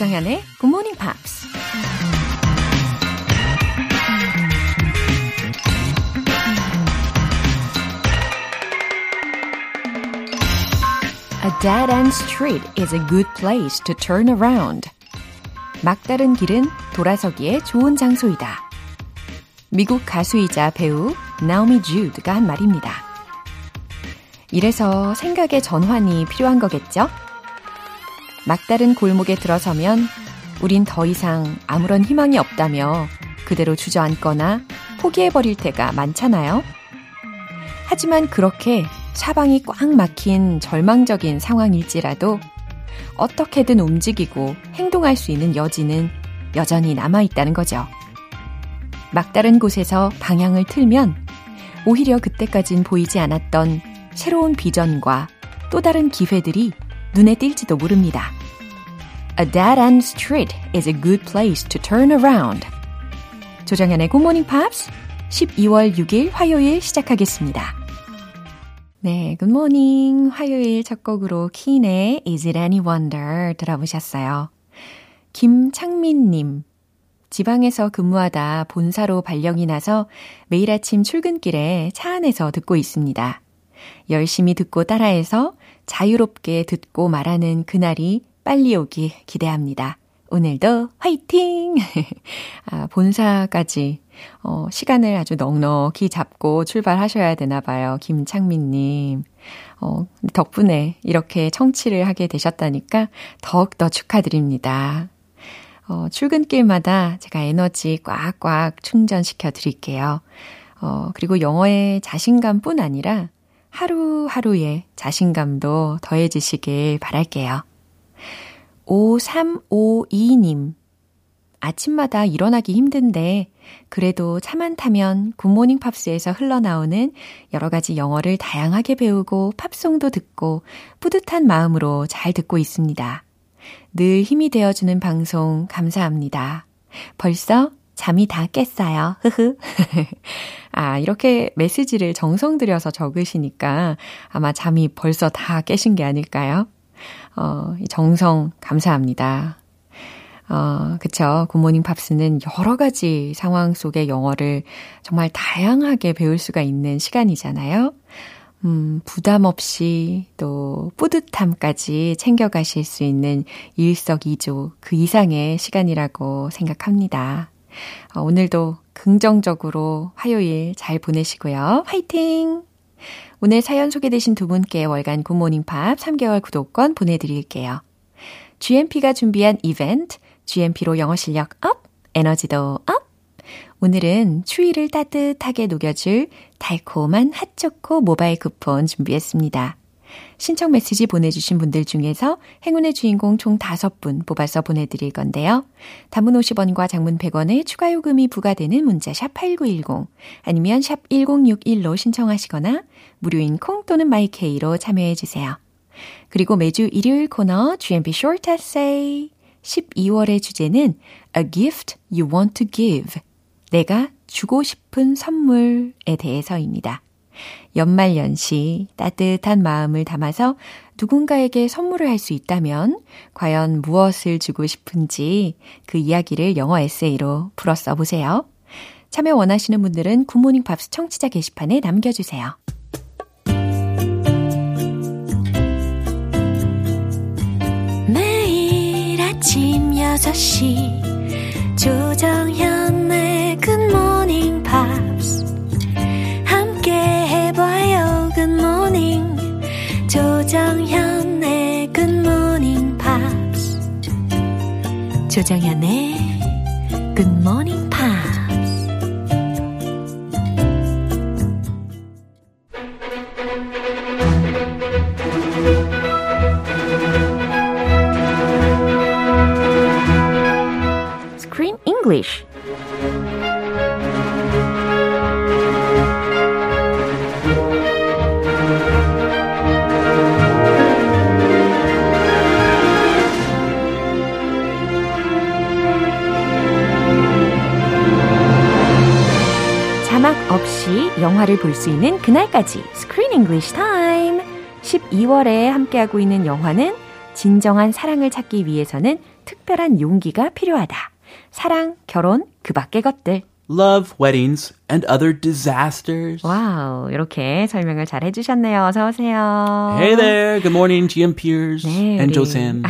조정현의 Good Morning Pops. A dead-end street is a good place to turn around. 막다른 길은 돌아서기에 좋은 장소이다. 미국 가수이자 배우 나오미 주드가 한 말입니다. 이래서 생각의 전환이 필요한 거겠죠? 막다른 골목에 들어서면 우린 더 이상 아무런 희망이 없다며 그대로 주저앉거나 포기해버릴 때가 많잖아요. 하지만 그렇게 사방이 꽉 막힌 절망적인 상황일지라도 어떻게든 움직이고 행동할 수 있는 여지는 여전히 남아있다는 거죠. 막다른 곳에서 방향을 틀면 오히려 그때까진 보이지 않았던 새로운 비전과 또 다른 기회들이 눈에 띌지도 모릅니다. A dead-end street is a good place to turn around. 조정현의 Good Morning Pops 12월 6일 화요일 시작하겠습니다. 네, Morning 화요일 첫 곡으로 킨의 Is It Any Wonder 들어보셨어요. 김창민님 지방에서 근무하다 본사로 발령이 나서 매일 아침 출근길에 차 안에서 듣고 있습니다. 열심히 듣고 따라해서 자유롭게 듣고 말하는 그날이 빨리 오기 기대합니다. 오늘도 화이팅! 아, 본사까지, 어, 시간을 아주 넉넉히 잡고 출발하셔야 되나 봐요. 김창민님. 어, 덕분에 이렇게 청취를 하게 되셨다니까 더욱더 축하드립니다. 어, 출근길마다 제가 에너지 꽉꽉 충전시켜 드릴게요. 어, 그리고 영어의 자신감 뿐 아니라 하루하루의 자신감도 더해지시길 바랄게요. 5352님. 아침마다 일어나기 힘든데, 그래도 차만 타면 굿모닝 팝스에서 흘러나오는 여러 가지 영어를 다양하게 배우고 팝송도 듣고 뿌듯한 마음으로 잘 듣고 있습니다. 늘 힘이 되어주는 방송 감사합니다. 벌써 잠이 다 깼어요. 흐흐. 아, 이렇게 메시지를 정성 들여서 적으시니까 아마 잠이 벌써 다 깨신 게 아닐까요? 어, 정성 감사합니다. 어, 그쵸. 굿모닝 팝스는 여러 가지 상황 속의 영어를 정말 다양하게 배울 수가 있는 시간이잖아요. 음, 부담 없이 또 뿌듯함까지 챙겨가실 수 있는 일석이조 그 이상의 시간이라고 생각합니다. 어, 오늘도 긍정적으로 화요일 잘 보내시고요. 화이팅! 오늘 사연 소개되신 두 분께 월간 굿모닝 팝스 3개월 구독권 보내드릴게요. GMP가 준비한 이벤트, GMP로 영어 실력 up, 에너지도 up! 오늘은 추위를 따뜻하게 녹여줄 달콤한 핫초코 모바일 쿠폰 준비했습니다. 신청 메시지 보내주신 분들 중에서 행운의 주인공 총 5분 뽑아서 보내드릴 건데요. 단문 50원과 장문 100원의 추가 요금이 부과되는 문자 샵 8910 아니면 샵 1061로 신청하시거나 무료인 콩 또는 마이케이로 참여해주세요. 그리고 매주 일요일 코너 GMP Short Essay 12월의 주제는 A Gift You Want to Give 내가 주고 싶은 선물에 대해서입니다. 연말 연시 따뜻한 마음을 담아서 누군가에게 선물을 할 수 있다면 과연 무엇을 주고 싶은지 그 이야기를 영어 에세이로 풀어 써보세요. 참여 원하시는 분들은 굿모닝 팝스 청취자 게시판에 남겨주세요. 매일 아침 6시 조정현의 굿모닝 조정현의 굿모 영화를 볼 수 있는 그날까지 Screen English Time 12월에 함께하고 있는 영화는 진정한 사랑을 찾기 위해서는 특별한 용기가 필요하다. 사랑, 결혼, 그 밖의 것들. love, weddings, and other disasters. 와우, 이렇게 설명을 잘 해주셨네요. 어서 오세요. Hey there. Good morning, GM Piers 네, and 우리, Josam.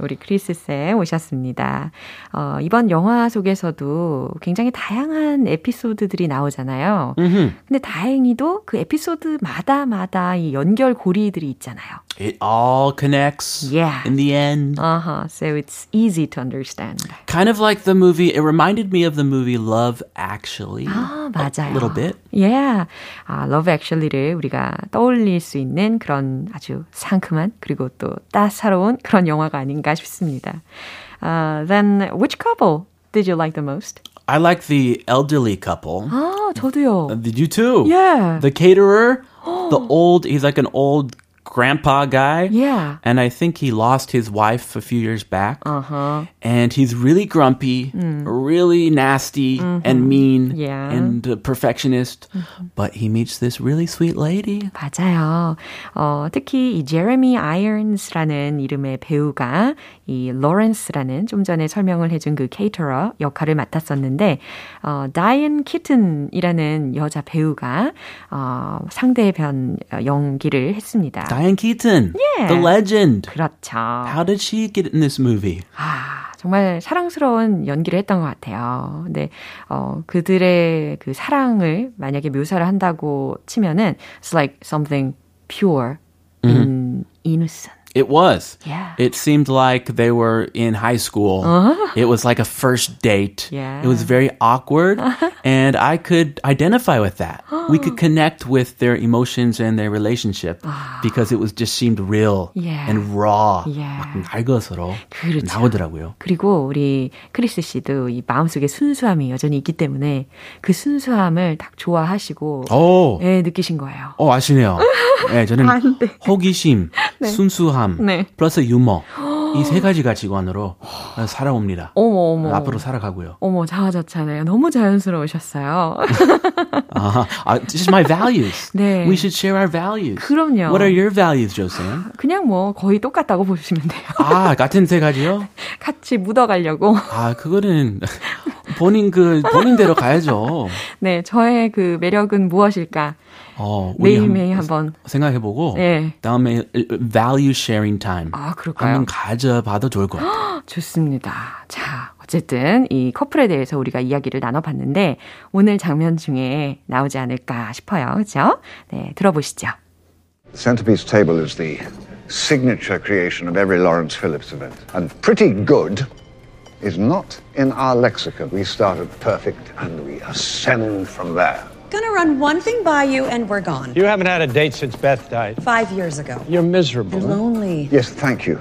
우리 크리스 쌤 오셨습니다. 어, 이번 영화 속에서도 굉장히 다양한 에피소드들이 나오잖아요. Mm-hmm. 근데 다행히도 그 에피소드마다마다 이 연결고리들이 있잖아요. It all connects Yeah. in the end. Uh-huh, so it's easy to understand. Kind of like the movie, it reminded me of the movie Love Actually. 아, 맞아요. A little bit. Yeah. 아, Love Actually를 우리가 떠올릴 수 있는 그런 아주 상큼한 그리고 또 따사로운 그런 영화가 아닌가 싶습니다. Uh, then which couple did you like the most? I like the elderly couple. 아, 저도요. Did you too? Yeah. The caterer, the old, he's like an old grandpa guy. Yeah. And I think he lost his wife a few years back. Uh-huh. And he's really grumpy, really nasty and mean Mm. Yeah. and a perfectionist. But he meets this really sweet lady. 맞아요. 어, 특히 이 제레미 아이언스라는 이름의 배우가 이 로렌스라는 좀 전에 설명을 해준 그 케이터러 역할을 맡았었는데 어, 다이언 키튼이라는 여자 배우가 어, 상대 변 어, 연기를 했습니다. Diane Keaton, Yeah. the legend. 그렇죠. How did she get in this movie? 아, 정말 사랑스러운 연기를 했던 것 같아요. 근데, 어, 그들의 그 사랑을 만약에 묘사를 한다고 치면은, it's like something pure and innocent. It was. Yeah. It seemed like they were in high school. It was like a first date. Yeah. It was very awkward. and I could identify with that. we could connect with their emotions and their relationship because it was just seemed real Yeah. and raw. Yeah. 막 날것으로 그렇죠. 나오더라고요. 그리고 우리 크리스 씨도 이 마음속에 순수함이 여전히 있기 때문에 그 순수함을 딱 좋아하시고, 오, 예, 느끼신 거예요. 어, 아시네요. 네, 저는 안 돼. 호기심, 순수함, 네. 플러스 유머. 이 세 가지 가치관으로 살아옵니다. 어머, 어머. 앞으로 살아가고요. 어머, 자아자찬해요. 너무 자연스러우셨어요. Uh-huh. Uh, just my values. 네. We should share our values. 그럼요. What are your values, Joseon? 그냥 뭐 거의 똑같다고 보시면 돼요. 아, 같은 세 가지요? 같이 묻어가려고. 아, 그거는 본인 그 본인대로 가야죠. 네, 저의 그 매력은 무엇일까? 어, 매일매일 한번 한번. 생각해보고 네. 다음에 value sharing time 아, 그럴까요? 한번 가져봐도 좋을 것 같아요. 좋습니다. 자, 어쨌든 이 커플에 대해서 우리가 이야기를 나눠봤는데 오늘 장면 중에 나오지 않을까 싶어요. 그렇죠? 네, 들어보시죠. The centerpiece table is the signature creation of every Lawrence Phillips event. And pretty good is not in our lexicon. We start at perfect and we ascend from there. Gonna run one thing by you and we're gone. You haven't had a date since Beth died. Five years ago. You're miserable. You're lonely. Yes, thank you,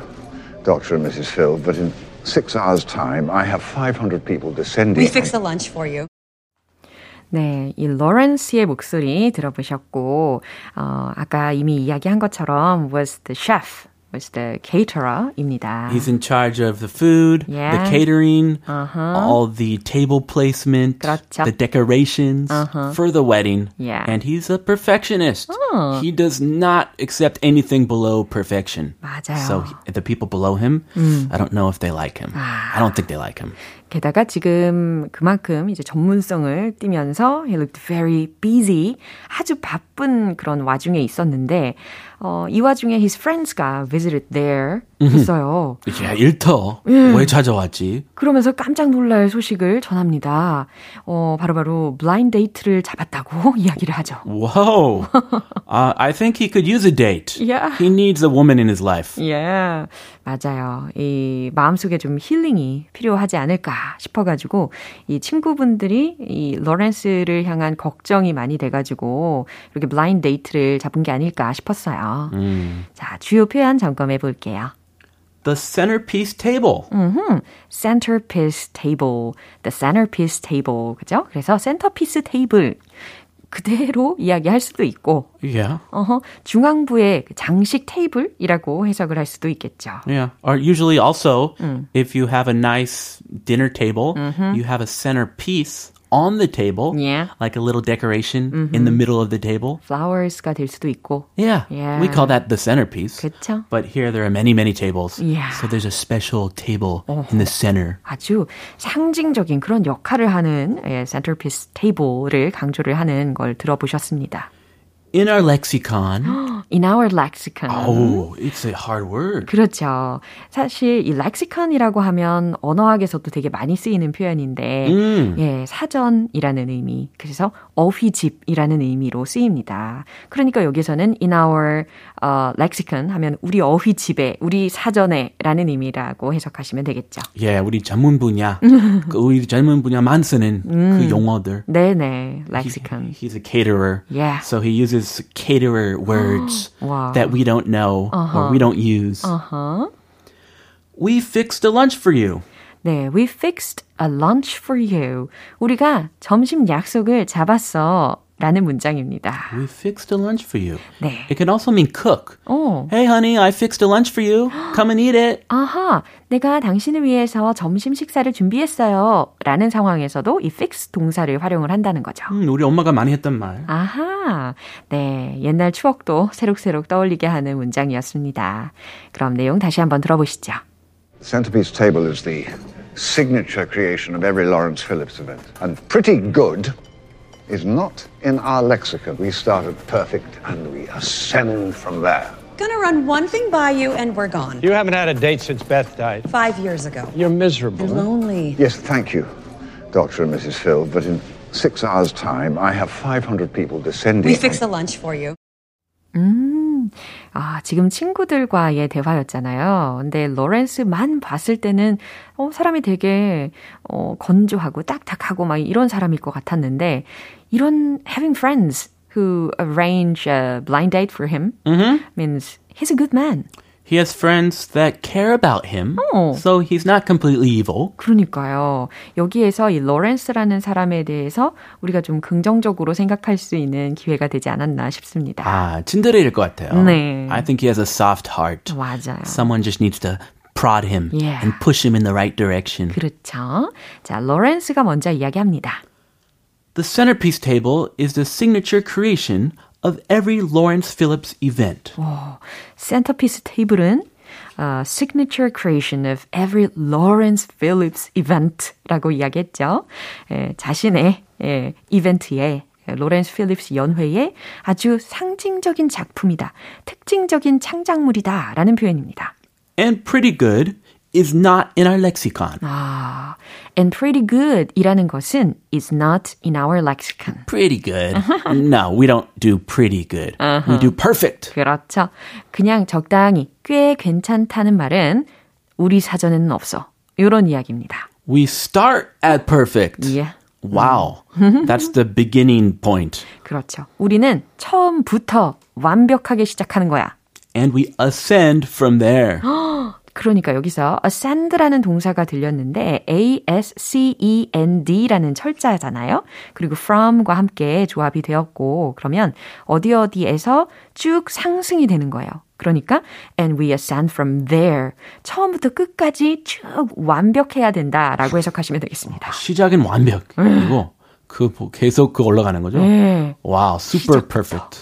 Dr. and Mrs. Phil, but in six hours' time, I have 500 people descending. We fix the lunch for you. 네, 이 로렌스의 목소리 들어보셨고, 어, 아까 이미 이야기한 것처럼 was the chef, was the caterer입니다. He's in charge of the food, Yeah. the catering, all the table placement, 그렇죠. the decorations for the wedding. Yeah. And he's a perfectionist. He does not accept anything below perfection. 맞아요. So he- the people below him, I don't know if they like him. I don't think they like him. 게다가 지금 그만큼 이제 전문성을 띠면서 he looked very busy. 아주 바쁜 그런 와중에 있었는데, 어, 이 와중에 his friends가 visited there 했어요. 야, 일터. 왜 찾아왔지? 그러면서 깜짝 놀랄 소식을 전합니다. 어, 바로바로 블라인드 데이트를 잡았다고 이야기를 하죠. Whoa. uh, I think he could use a date. Yeah. He needs a woman in his life. 예, 맞아요. 이 마음속에 좀 힐링이 필요하지 않을까 싶어 가지고 이 친구분들이 이 로렌스를 향한 걱정이 많이 돼 가지고 이렇게 블라인드 데이트를 잡은 게 아닐까 싶었어요. 자, 주요 표현 점검해 볼게요. The centerpiece table. centerpiece table, the centerpiece table, 그죠? 그래서 centerpiece table 그대로 이야기할 수도 있고, Yeah. 어허, 중앙부의 그 장식 테이블이라고 해석을 할 수도 있겠죠. Yeah. Or usually also, if you have a nice dinner table, you have a centerpiece on the table, Yeah. like a little decoration in the middle of the table. flowers가 될 수도 있고. Yeah. Yeah. We call that the centerpiece. 그쵸. But here there are many, many tables. Yeah. So there's a special table in the center. 아주 상징적인 그런 역할을 하는 예, centerpiece table를 강조를 하는 걸 들어보셨습니다. In our lexicon, In our lexicon. oh, it's a hard word. 그렇죠. 사실 이 렉시컨이라고 하면 언어학에서도 되게 많이 쓰이는 표현인데, 음. 예, 사전이라는 의미, 그래서 어휘집이라는 의미로 쓰입니다. 그러니까 여기서는 in our 어, lexicon 하면 우리 어휘집에, 우리 사전에라는 의미라고 해석하시면 되겠죠. Yeah, 우리 전문 분야, 그 우리 전문 분야만 쓰는 그 용어들. 네네, lexicon. He's a caterer. Yeah. So he uses caterer words Wow. that we don't know or we don't use. 어허. We fixed a lunch for you. 네, we fixed a lunch for you. 우리가 점심 약속을 잡았어. 라는 문장입니다. We fixed a lunch for you. 네. It can also mean cook. 어. Hey, honey, I fixed a lunch for you. Come and eat it. 아하, 내가 당신을 위해서 점심 식사를 준비했어요. 라는 상황에서도 이 fix 동사를 활용을 한다는 거죠. 음, 우리 엄마가 많이 했던 말. 아하, 네, 옛날 추억도 새록새록 떠올리게 하는 문장이었습니다. 그럼 내용 다시 한번 들어보시죠. Centerpiece table is the signature creation of every Lawrence Phillips event. And pretty good is not in our lexicon. We start at perfect and we ascend from there. Gonna run one thing by you and we're gone. You haven't had a date since Beth died. Five years ago. You're miserable. You're lonely. Yes, thank you, Dr. and Mrs. Phil, but in six hours' time, I have 500 people descending. We fix the lunch for you. 음, 아, 지금 친구들과의 대화였잖아요. 근데 로렌스만 봤을 때는, 어, 사람이 되게, 어, 건조하고 딱딱하고 막 이런 사람일 것 같았는데, 이런 having friends who arrange a blind date for him means he's a good man. He has friends that care about him, Oh. so he's not completely evil. 그러니까요. 여기에서 이 로렌스라는 사람에 대해서 우리가 좀 긍정적으로 생각할 수 있는 기회가 되지 않았나 싶습니다. 아, 친데레일 것 같아요. 네. I think he has a soft heart. 맞아요. Someone just needs to prod him Yeah. and push him in the right direction. 그렇죠. 자, 로렌스가 먼저 이야기합니다. The centerpiece table is the signature creation of every Lawrence Phillips event. 센터피스 테이블은 uh, signature creation of every Lawrence Phillips event라고 이야기했죠. 에, 자신의 에, 이벤트에 로렌스 필립스 연회의 아주 상징적인 작품이다. 특징적인 창작물이다. 라는 표현입니다. And pretty good is not in our lexicon. 아, and pretty good 이라는 것은 is not in our lexicon. Pretty good. no, we don't do pretty good. We do perfect. 그렇죠. 그냥 적당히 꽤 괜찮다는 말은 우리 사전에는 없어. 이런 이야기입니다. We start at perfect. 예. Wow. That's the beginning point. 그렇죠. 우리는 처음부터 완벽하게 시작하는 거야. And we ascend from there. 그러니까 여기서 ascend라는 동사가 들렸는데 A-S-C-E-N-D라는 철자잖아요. 그리고 from과 함께 조합이 되었고 그러면 어디 어디에서 쭉 상승이 되는 거예요. 그러니까 and we ascend from there. 처음부터 끝까지 쭉 완벽해야 된다라고 해석하시면 되겠습니다. 시작은 완벽. 그리고 그뭐 계속 그 올라가는 거죠. 네. Wow, super perfect.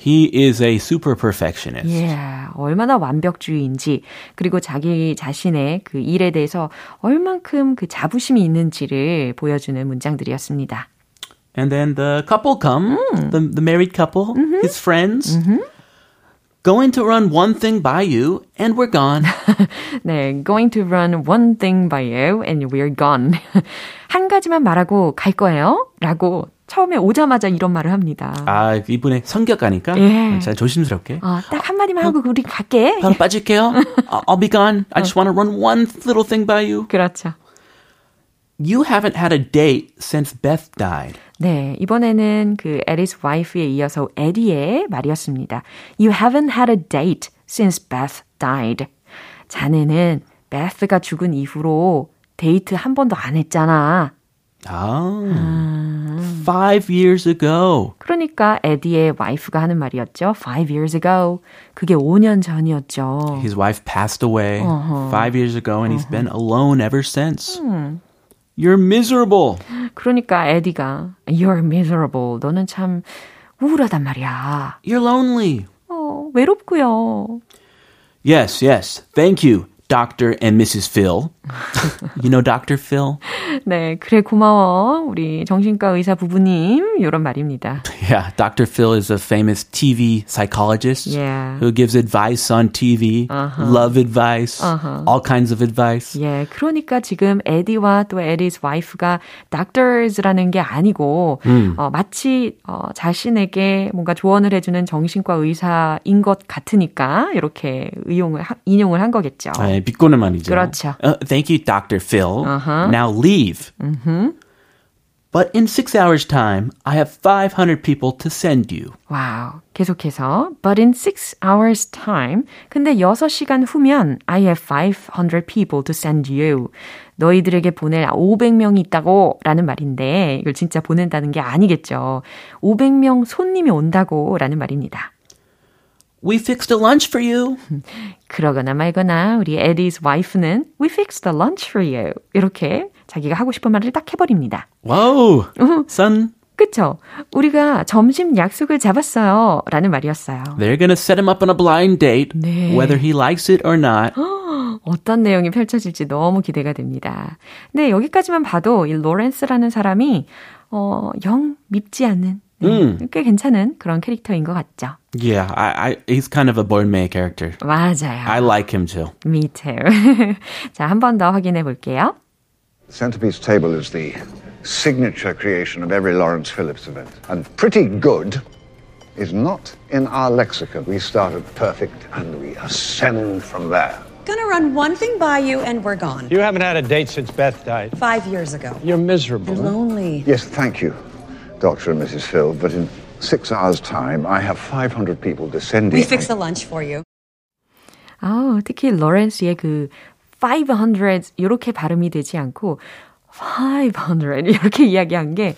He is a super perfectionist. 예, 얼마나 완벽주의인지, 그리고 자기 자신의 그 일에 대해서 얼만큼 그 자부심이 있는지를 보여주는 문장들이었습니다. And then the couple come, the, the married couple, his friends, going to run one thing by you, and we're gone. 네, going to run one thing by you and we're gone. 한 가지만 말하고 갈 거예요. 라고 처음에 오자마자 이런 말을 합니다. 아, 이분의 성격 아니까 예. 잘 조심스럽게. 어, 딱 한마디만 하고 우리 갈게. 바로 빠질게요. I'll- be gone. I just want to run one little thing by you. 그렇죠. You haven't had a date since Beth died. 네, 이번에는 그 에리스 와이프에 이어서 에디의 말이었습니다. You haven't had a date since Beth died. 자네는 베스가 죽은 이후로 데이트 한 번도 안 했잖아. Oh, five years ago. 그러니까 에디의 와이프가 하는 말이었죠. Five years ago. 그게 5년 전이었죠. His wife passed away five years ago, and he's been alone ever since. You're miserable. 그러니까 에디가 You're miserable. 너는 참 우울하단 말이야. You're lonely. 어, 외롭고요. Yes, yes. Thank you, Dr. and Mrs. Phil. you know Dr. Phil? 네, 그래 고마워. 우리 정신과 의사 부부님 이런 말입니다. Yeah, Dr. Phil is a famous TV psychologist Yeah. who gives advice on TV, love advice, all kinds of advice. 예, 그러니까 지금 에디와 또 에디's 와이프가 doctors라는 게 아니고 어, 마치 어, 자신에게 뭔가 조언을 해주는 정신과 의사인 것 같으니까 이렇게 의용을 하- 인용을 한 거겠죠. 네, 비꼬는 말이죠. 그렇죠. Uh, thank you, Dr. Phil. Uh-huh. Now leave. But in six hours' time, I have 500 people to send you. 와우. 계속해서 but in six hours time 근데 6시간 후면 I have 500 people to send you. 너희들에게 보낼 500명이 있다고 라는 말인데 이걸 진짜 보낸다는 게 아니겠죠. 500명 손님이 온다고 라는 말입니다. We fixed a lunch for you. 그러거나 말거나 우리 에디's 와이프는 We fixed a lunch for you. 이렇게 자기가 하고 싶은 말을 딱 해버립니다. Whoa, son. 그쵸? 우리가 점심 약속을 잡았어요. 라는 말이었어요. They're gonna set him up on a blind date, 네. whether he likes it or not. 어떤 내용이 펼쳐질지 너무 기대가 됩니다. 근데 여기까지만 봐도 이 로렌스라는 사람이 어, 영 밉지 않는 네, 꽤 괜찮은 그런 캐릭터인 것 같죠. Yeah, I, I, he's kind of a Bornme character. 맞아요. I like him too. Me too. 자, 한 번 더 확인해 볼게요. Centerpiece Table is the signature creation of every Lawrence Phillips event. And pretty good is not in our lexicon. We start at perfect and we ascend from there. Gonna run one thing by you and we're gone. You haven't had a date since Beth died. Five years ago. You're miserable. Lonely. Yes, thank you, Dr. and Mrs. Phil, but in six hours' time, I have 500 people descending. We fix a lunch for you. 아, 특히 로렌스의 그 500 이렇게 발음이 되지 않고 500 이렇게 이야기한 게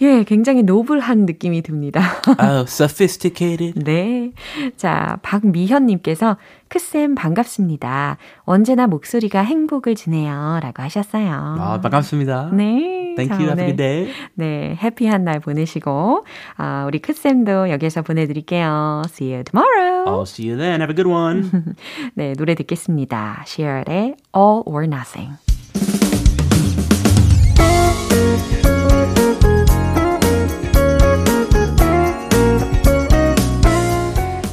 예, 굉장히 노블한 느낌이 듭니다. Oh, sophisticated. 네. 자, 박미현 님께서 크쌤 반갑습니다. 언제나 목소리가 행복을 주네요. 라고 하셨어요. 아, 반갑습니다. 네. Thank 자, you. Have a 오늘 good day. 네, 해피한 날 보내시고, 아, 우리 크쌤도 여기서 보내 드릴게요. See you tomorrow. I'll see you then. Have a good one. 네, 노래 듣겠습니다. Cher의 All or Nothing.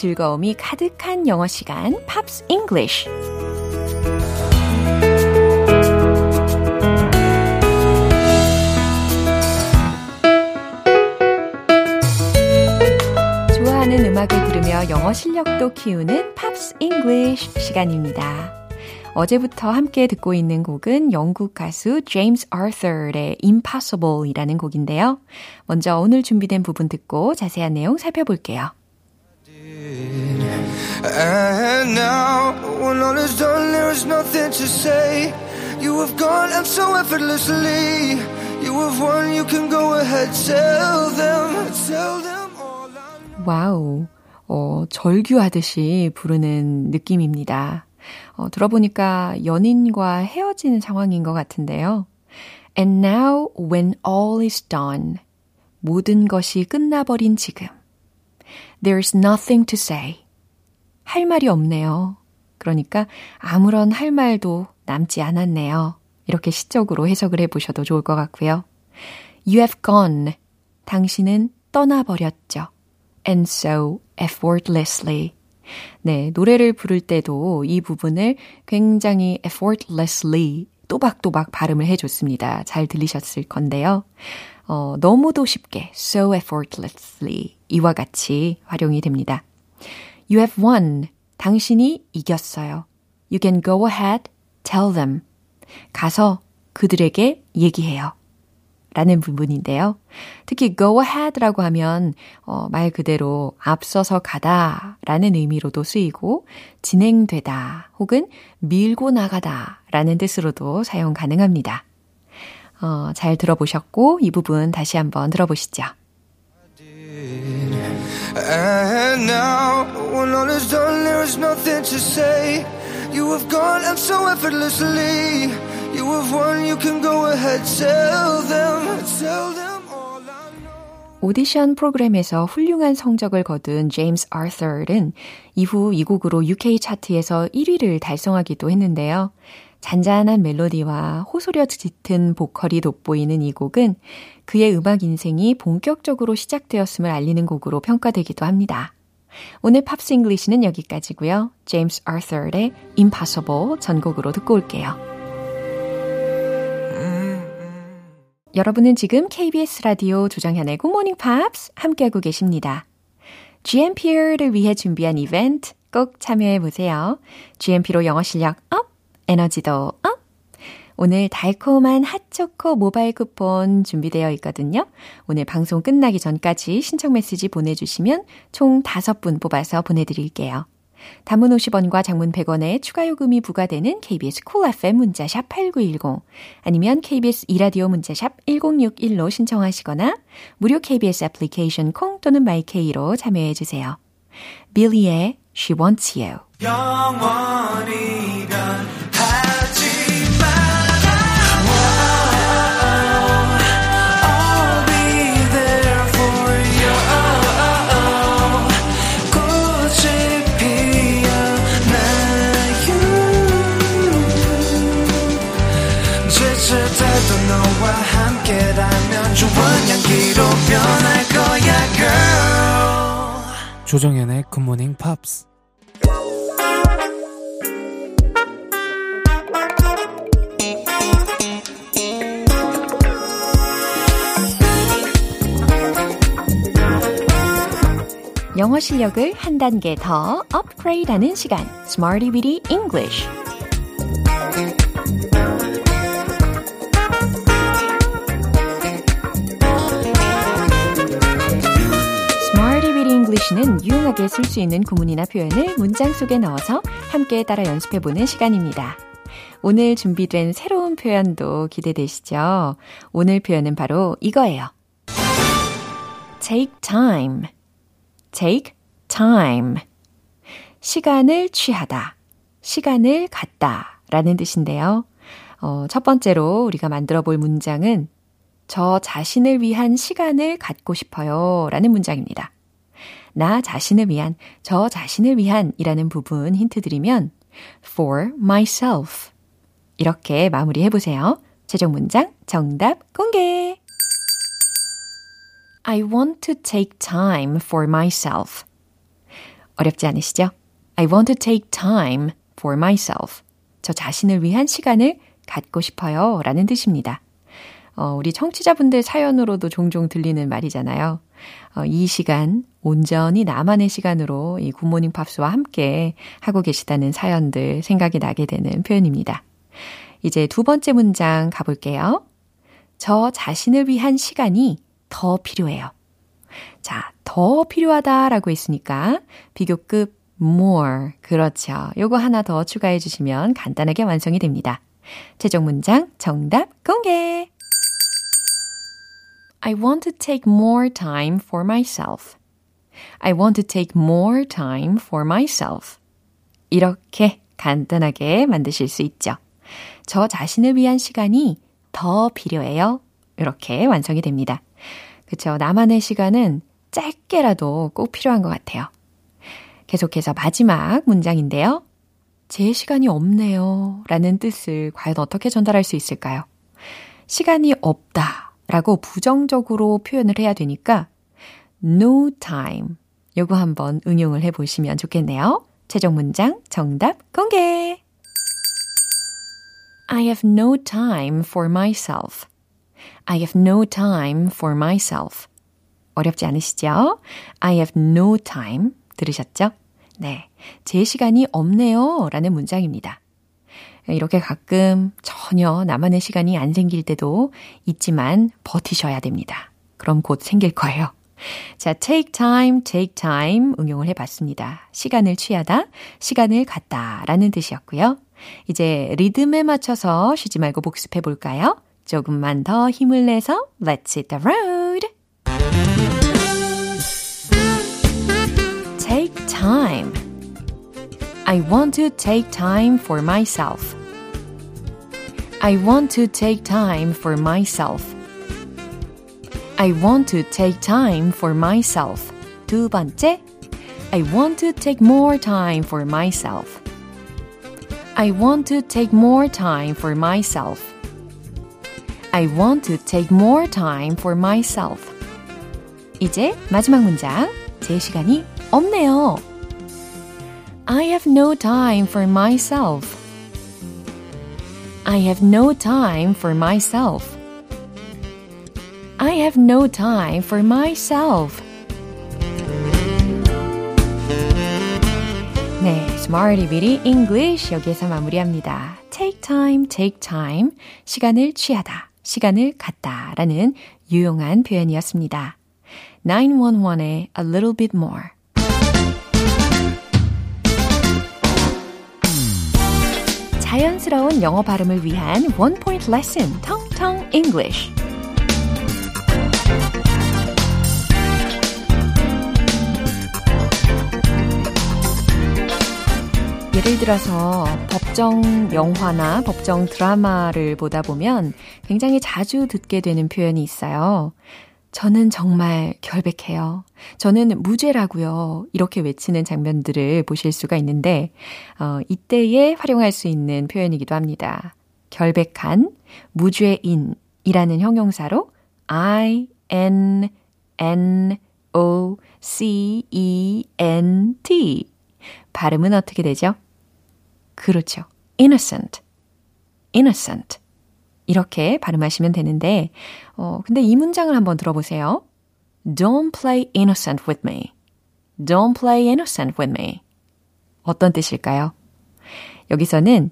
즐거움이 가득한 영어 시간, Pops English. 좋아하는 음악을 들으며 영어 실력도 키우는 Pops English 시간입니다. 어제부터 함께 듣고 있는 곡은 영국 가수 제임스 아서의 Impossible이라는 곡인데요. 먼저 오늘 준비된 부분 듣고 자세한 내용 살펴볼게요. And now, when all is done, there is nothing to say. You have gone and so effortlessly. You have won, you can go ahead, tell them, tell them all I 와우, 어, 절규하듯이 부르는 느낌입니다. 어, 들어보니까 연인과 헤어지는 상황인 것 같은데요. And now when all is done. 모든 것이 끝나버린 지금. There's nothing to say. 할 말이 없네요. 그러니까 아무런 할 말도 남지 않았네요. 이렇게 시적으로 해석을 해보셔도 좋을 것 같고요. You have gone. 당신은 떠나버렸죠. And so effortlessly. 네, 노래를 부를 때도 이 부분을 굉장히 effortlessly 또박또박 발음을 해줬습니다. 잘 들리셨을 건데요. 어, 너무도 쉽게 so effortlessly 이와 같이 활용이 됩니다. You have won. 당신이 이겼어요. You can go ahead, tell them. 가서 그들에게 얘기해요. 라는 부분인데요. 특히 go ahead라고 하면 어, 말 그대로 앞서서 가다 라는 의미로도 쓰이고 진행되다 혹은 밀고 나가다 라는 뜻으로도 사용 가능합니다. 어, 잘 들어보셨고 이 부분 다시 한번 들어보시죠. And now, when all is done, there is nothing to say. You have gone and so effortlessly. You have won, you can go ahead, tell them, tell them. 오디션 프로그램에서 훌륭한 성적을 거둔 제임스 아서는 이후 이 곡으로 UK 차트에서 1위를 달성하기도 했는데요. 잔잔한 멜로디와 호소력 짙은 보컬이 돋보이는 이 곡은 그의 음악 인생이 본격적으로 시작되었음을 알리는 곡으로 평가되기도 합니다. 오늘 Pops English는 여기까지고요. 제임스 아서의 Impossible 전곡으로 듣고 올게요. 여러분은 지금 KBS 라디오 조정현의 굿모닝 팝스 함께하고 계십니다. GMP를 위해 준비한 이벤트 꼭 참여해 보세요. GMP로 영어 실력 up, 에너지도 up! 오늘 달콤한 핫초코 모바일 쿠폰 준비되어 있거든요. 오늘 방송 끝나기 전까지 신청 메시지 보내주시면 총 5분 뽑아서 보내드릴게요. 단문 50원과 장문 100원의 추가 요금이 부과되는 KBS Cool FM 문자샵 8910 아니면 KBS 이라디오 문자샵 1061로 신청하시거나 무료 KBS 애플리케이션 콩 또는 마이케이로 참여해 주세요. 빌리의 She Wants You 조정연의 굿모닝 팝스. 영어 실력을 한 단계 더 업그레이드하는 시간 Smarty Weedy English English는 유용하게 쓸 수 있는 구문이나 표현을 문장 속에 넣어서 함께 따라 연습해보는 시간입니다. 오늘 준비된 새로운 표현도 기대되시죠? 오늘 표현은 바로 이거예요. take time. take time. 시간을 취하다, 시간을 갖다 라는 뜻인데요. 어, 첫 번째로 우리가 만들어 볼 문장은 저 자신을 위한 시간을 갖고 싶어요 라는 문장입니다. 나 자신을 위한, 저 자신을 위한 이라는 부분 힌트 드리면 for myself 이렇게 마무리해 보세요. 최종 문장 정답 공개! I want to take time for myself. 어렵지 않으시죠? I want to take time for myself. 저 자신을 위한 시간을 갖고 싶어요. 라는 뜻입니다. 어, 우리 청취자분들 사연으로도 종종 들리는 말이잖아요. 어, 이 시간, 온전히 나만의 시간으로 이 굿모닝 팝스와 함께 하고 계시다는 사연들 생각이 나게 되는 표현입니다. 이제 두 번째 문장 가볼게요. 저 자신을 위한 시간이 더 필요해요. 자, 더 필요하다라고 했으니까 비교급 more. 그렇죠. 요거 하나 더 추가해 주시면 간단하게 완성이 됩니다. 최종 문장 정답 공개! I want to take more time for myself. I want to take more time for myself. 이렇게 간단하게 만드실 수 있죠. 저 자신을 위한 시간이 더 필요해요. 이렇게 완성이 됩니다. 그쵸. 나만의 시간은 짧게라도 꼭 필요한 것 같아요. 계속해서 마지막 문장인데요. 제 시간이 없네요. 라는 뜻을 과연 어떻게 전달할 수 있을까요? 시간이 없다 라고 부정적으로 표현을 해야 되니까 no time. 요거 한번 응용을 해 보시면 좋겠네요. 최종 문장 정답 공개! I have no time for myself. I have no time for myself. 어렵지 않으시죠? I have no time. 들으셨죠? 네. 제 시간이 없네요. 라는 문장입니다. 이렇게 가끔 전혀 나만의 시간이 안 생길 때도 있지만 버티셔야 됩니다. 그럼 곧 생길 거예요. 자, take time, take time 응용을 해봤습니다. 시간을 취하다, 시간을 갖다 라는 뜻이었고요. 이제 리듬에 맞춰서 쉬지 말고 복습해 볼까요? 조금만 더 힘을 내서 Let's hit the road! Take time. I want to take time for myself. I want to take time for myself. I want to take time for myself. 두 번째, I want to take more time for myself. I want to take more time for myself. I want to take more time for myself. 이제 마지막 문장. 제 시간이 없네요. I have no time for myself. I have no time for myself. I have no time for myself. 네, Smarty Bitty English 여기에서 마무리합니다. Take time, take time. 시간을 취하다, 시간을 갖다 라는 유용한 표현이었습니다. 911의 A Little Bit More. 자연스러운 영어 발음을 위한 레슨, 텅텅 English. 예를 들어서 법정 영화나 법정 드라마를 보다 보면 굉장히 자주 듣게 되는 표현이 있어요. 저는 정말 결백해요. 저는 무죄라고요. 이렇게 외치는 장면들을 보실 수가 있는데 어, 이때에 활용할 수 있는 표현이기도 합니다. 결백한, 무죄인이라는 형용사로 I N N O C E N T 발음은 어떻게 되죠? 그렇죠. innocent. innocent. 이렇게 발음하시면 되는데, 어, 근데 이 문장을 한번 들어보세요. Don't play innocent with me. Don't play innocent with me. 어떤 뜻일까요? 여기서는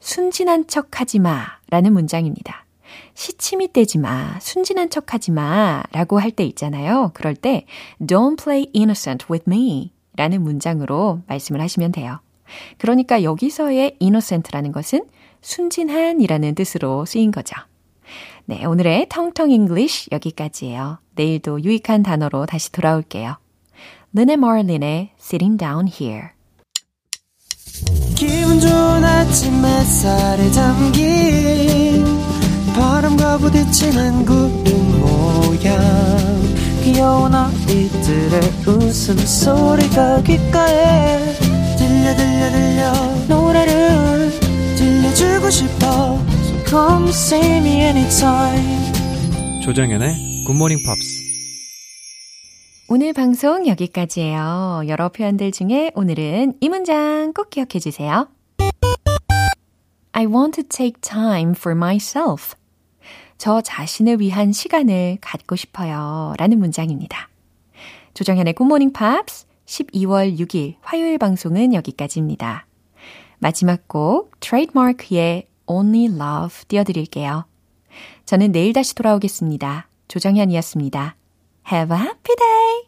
순진한 척 하지 마 라는 문장입니다. 시치미 떼지 마, 순진한 척 하지 마 라고 할 때 있잖아요. 그럴 때 Don't play innocent with me 라는 문장으로 말씀을 하시면 돼요. 그러니까 여기서의 innocent라는 것은 순진한이라는 뜻으로 쓰인 거죠. 네, 오늘의 텅텅 English 여기까지예요. 내일도 유익한 단어로 다시 돌아올게요. 르네 머린의 Sitting Down Here 기분 좋은 아침 햇살에 담긴 바람과 부딪히는 구름 모양 귀여운 아이들의 웃음소리가 귓가에 들려 들려 들려 노래를 들려주고 싶어 So come see me anytime 조정현의 굿모닝 팝스 오늘 방송 여기까지예요. 여러 표현들 중에 오늘은 이 문장 꼭 기억해 주세요. I want to take time for myself. 저 자신을 위한 시간을 갖고 싶어요. 라는 문장입니다. 조정현의 굿모닝 팝스 12월 6일 화요일 방송은 여기까지입니다. 마지막 곡 Trademark의 Only Love 띄워드릴게요. 저는 내일 다시 돌아오겠습니다. 조정현이었습니다. Have a happy day!